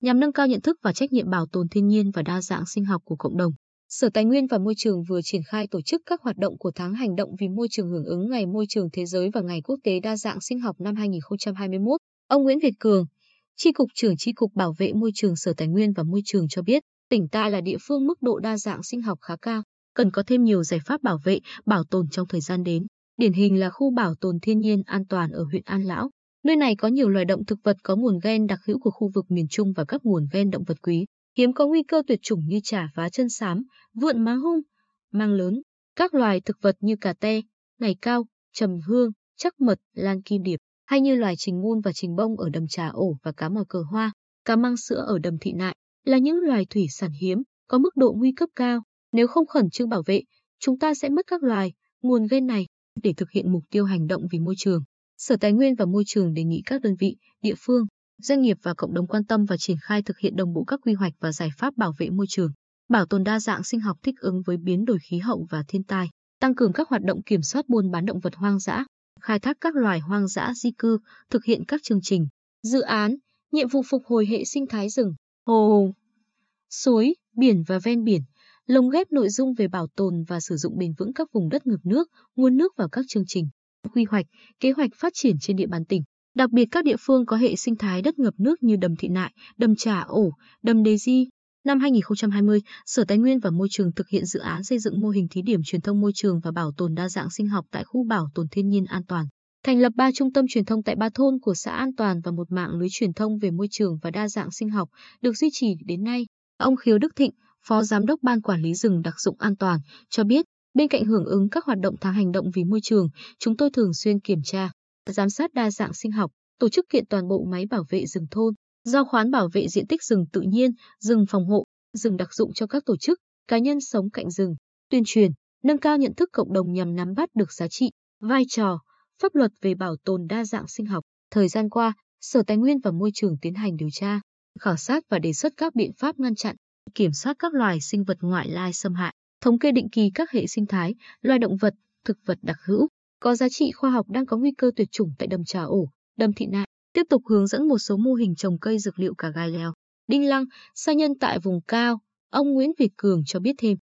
nhằm nâng cao nhận thức và trách nhiệm bảo tồn thiên nhiên và đa dạng sinh học của cộng đồng. Sở Tài nguyên và Môi trường vừa triển khai tổ chức các hoạt động của tháng hành động vì môi trường hưởng ứng Ngày Môi trường Thế giới và Ngày Quốc tế Đa dạng sinh học năm 2021. Ông Nguyễn Việt Cường, Tri cục trưởng Tri cục Bảo vệ môi trường Sở Tài nguyên và Môi trường cho biết, tỉnh ta là địa phương mức độ đa dạng sinh học khá cao, cần có thêm nhiều giải pháp bảo vệ, bảo tồn trong thời gian đến. Điển hình là khu bảo tồn thiên nhiên an toàn ở huyện An Lão. Nơi này có nhiều loài động thực vật có nguồn gen đặc hữu của khu vực miền Trung và các nguồn gen động vật quý, hiếm có nguy cơ tuyệt chủng như trà vá chân xám, vượn má hung, mang lớn, các loài thực vật như cà te, ngày cao, trầm hương, chắc mật, lan kim điệp, hay như loài trình ngun và trình bông ở đầm trà ổ và cá mòi cờ hoa, cá măng sữa ở đầm thị nại, là những loài thủy sản hiếm, có mức độ nguy cấp cao. Nếu không khẩn trương bảo vệ, chúng ta sẽ mất các loài, nguồn gen này để thực hiện mục tiêu hành động vì môi trường. Sở Tài nguyên và Môi trường đề nghị các đơn vị, địa phương, doanh nghiệp và cộng đồng quan tâm và triển khai thực hiện đồng bộ các quy hoạch và giải pháp bảo vệ môi trường, bảo tồn đa dạng sinh học thích ứng với biến đổi khí hậu và thiên tai, tăng cường các hoạt động kiểm soát buôn bán động vật hoang dã, khai thác các loài hoang dã di cư, thực hiện các chương trình, dự án, nhiệm vụ phục hồi hệ sinh thái rừng, hồ, suối, biển và ven biển, lồng ghép nội dung về bảo tồn và sử dụng bền vững các vùng đất ngập nước, nguồn nước vào các chương trình, quy hoạch, kế hoạch phát triển trên địa bàn tỉnh. Đặc biệt các địa phương có hệ sinh thái đất ngập nước như đầm thị nại, đầm trà ổ, đầm đề di. Năm 2020, Sở Tài nguyên và Môi trường thực hiện dự án xây dựng mô hình thí điểm truyền thông môi trường và bảo tồn đa dạng sinh học tại khu bảo tồn thiên nhiên an toàn. Thành lập 3 trung tâm truyền thông tại ba thôn của xã An Toàn và một mạng lưới truyền thông về môi trường và đa dạng sinh học được duy trì đến nay. Ông Khiếu Đức Thịnh, Phó Giám đốc Ban Quản lý rừng đặc dụng an toàn, cho biết, bên cạnh hưởng ứng các hoạt động tháng hành động vì môi trường, chúng tôi thường xuyên kiểm tra, giám sát đa dạng sinh học, tổ chức kiện toàn bộ máy bảo vệ rừng thôn, giao khoán bảo vệ diện tích rừng tự nhiên, rừng phòng hộ, rừng đặc dụng cho các tổ chức, cá nhân sống cạnh rừng, tuyên truyền, nâng cao nhận thức cộng đồng nhằm nắm bắt được giá trị, vai trò, pháp luật về bảo tồn đa dạng sinh học. Thời gian qua, Sở Tài nguyên và Môi trường tiến hành điều tra, khảo sát và đề xuất các biện pháp ngăn chặn, kiểm soát các loài sinh vật ngoại lai xâm hại, thống kê định kỳ các hệ sinh thái, loài động vật, thực vật đặc hữu có giá trị khoa học đang có nguy cơ tuyệt chủng tại đầm trà ổ, đầm thị nại, tiếp tục hướng dẫn một số mô hình trồng cây dược liệu cả gai leo, đinh lăng, sa nhân tại vùng cao. Ông Nguyễn Việt Cường cho biết thêm,